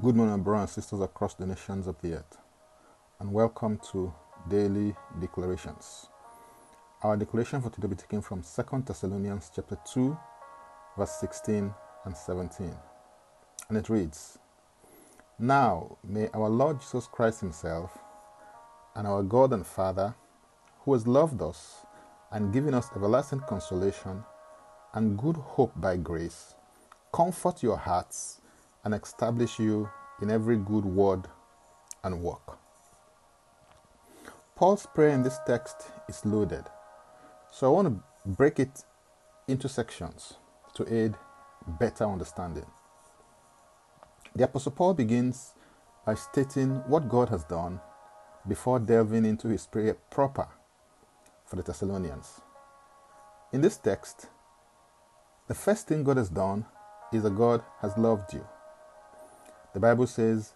Good morning, brothers and sisters across the nations of the earth, and welcome to Daily Declarations. Our declaration for today will be taken from 2 Thessalonians chapter 2, verse 16 and 17. And it reads, Now may our Lord Jesus Christ Himself and our God and Father, who has loved us and given us everlasting consolation and good hope by grace, comfort your hearts and establish you in every good word and work. Paul's prayer in this text is loaded, so I want to break it into sections to aid better understanding. The Apostle Paul begins by stating what God has done before delving into his prayer proper for the Thessalonians. In this text, the first thing God has done is that God has loved you. The Bible says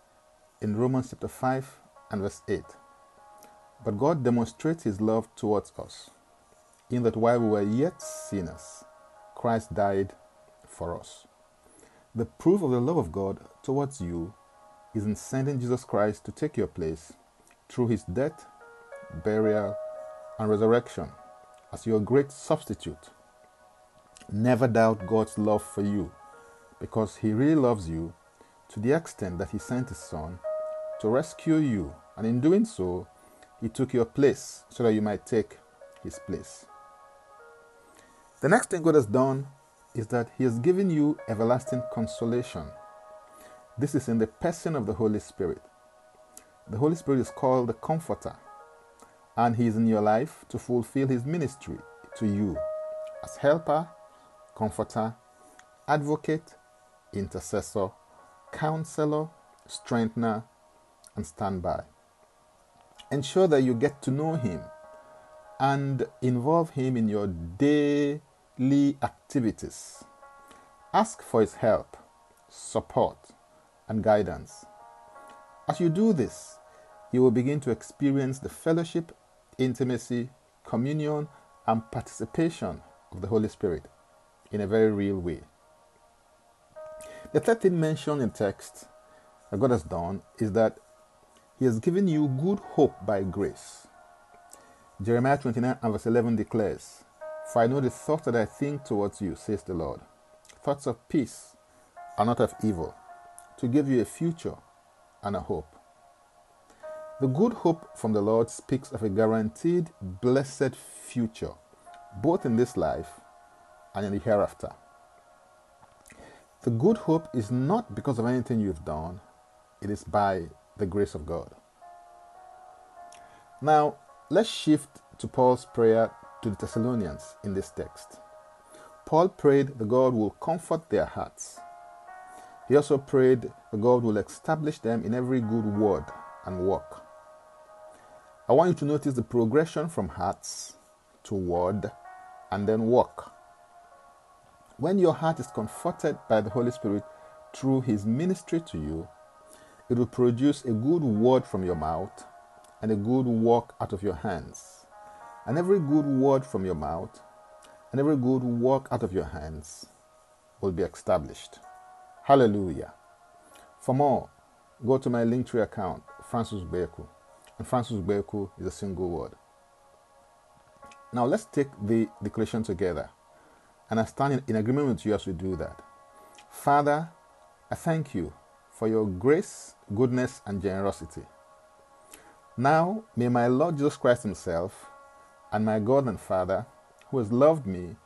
in Romans chapter 5 and verse 8 But God demonstrates his love towards us, in that while we were yet sinners, Christ died for us. The proof of the love of God towards you is in sending Jesus Christ to take your place through his death, burial, and resurrection as your great substitute. Never doubt God's love for you because he really loves you to the extent that he sent his son to rescue you, and in doing so, he took your place so that you might take his place. The next thing God has done is that he has given you everlasting consolation. This is in the person of the Holy Spirit. The Holy Spirit is called the Comforter, and he is in your life to fulfill his ministry to you as helper, comforter, advocate, intercessor, counselor, strengthener, and standby. Ensure that you get to know him and involve him in your daily activities. Ask for his help, support, and guidance. As you do this, you will begin to experience the fellowship, intimacy, communion, and participation of the Holy Spirit in a very real way. The third thing mentioned in text that God has done is that He has given you good hope by grace. Jeremiah 29 and verse 11 declares, For I know the thoughts that I think towards you, says the Lord, thoughts of peace and not of evil, to give you a future and a hope. The good hope from the Lord speaks of a guaranteed blessed future, both in this life and in the hereafter. The good hope is not because of anything you've done, it is by the grace of God. Now, let's shift to Paul's prayer to the Thessalonians in this text. Paul prayed that God will comfort their hearts. He also prayed that God will establish them in every good word and work. I want you to notice the progression from hearts to word and then work. When your heart is comforted by the Holy Spirit through His ministry to you, it will produce a good word from your mouth and a good work out of your hands. And every good word from your mouth and every good work out of your hands will be established. Hallelujah. For more, go to my Linktree account, Francis Beku. And Francis Beku is a single word. Now let's take the declaration together. And I stand in agreement with you as we do that. Father, I thank you for your grace, goodness, and generosity. Now may my Lord Jesus Christ Himself and my God and Father, who has loved me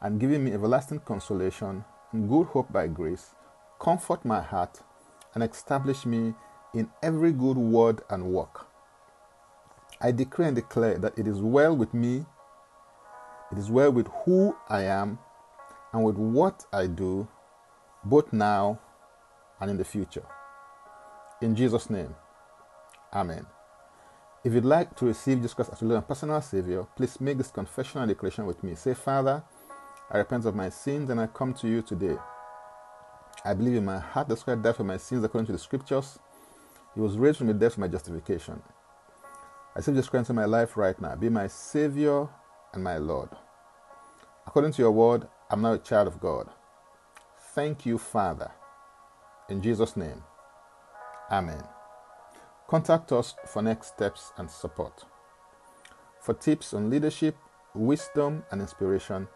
and given me everlasting consolation and good hope by grace, comfort my heart and establish me in every good word and work. I decree and declare that it is well with me, it is well with who I am, and with what I do, both now and in the future. In Jesus' name, Amen. If you'd like to receive Jesus Christ as your personal Savior, please make this confession and declaration with me. Say, Father, I repent of my sins and I come to you today. I believe in my heart that Christ died for my sins according to the scriptures. He was raised from the dead for my justification. I say Jesus Christ into my life right now. Be my Savior and my Lord. According to your word, I'm now a child of God. Thank you, Father. In Jesus' name, Amen. Contact us for next steps and support. For tips on leadership, wisdom, and inspiration,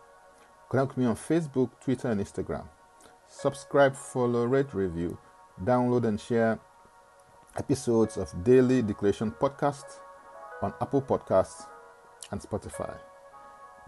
connect me on Facebook, Twitter, and Instagram. Subscribe, follow, rate, review, download, and share episodes of Daily Declaration Podcast on Apple Podcasts and Spotify.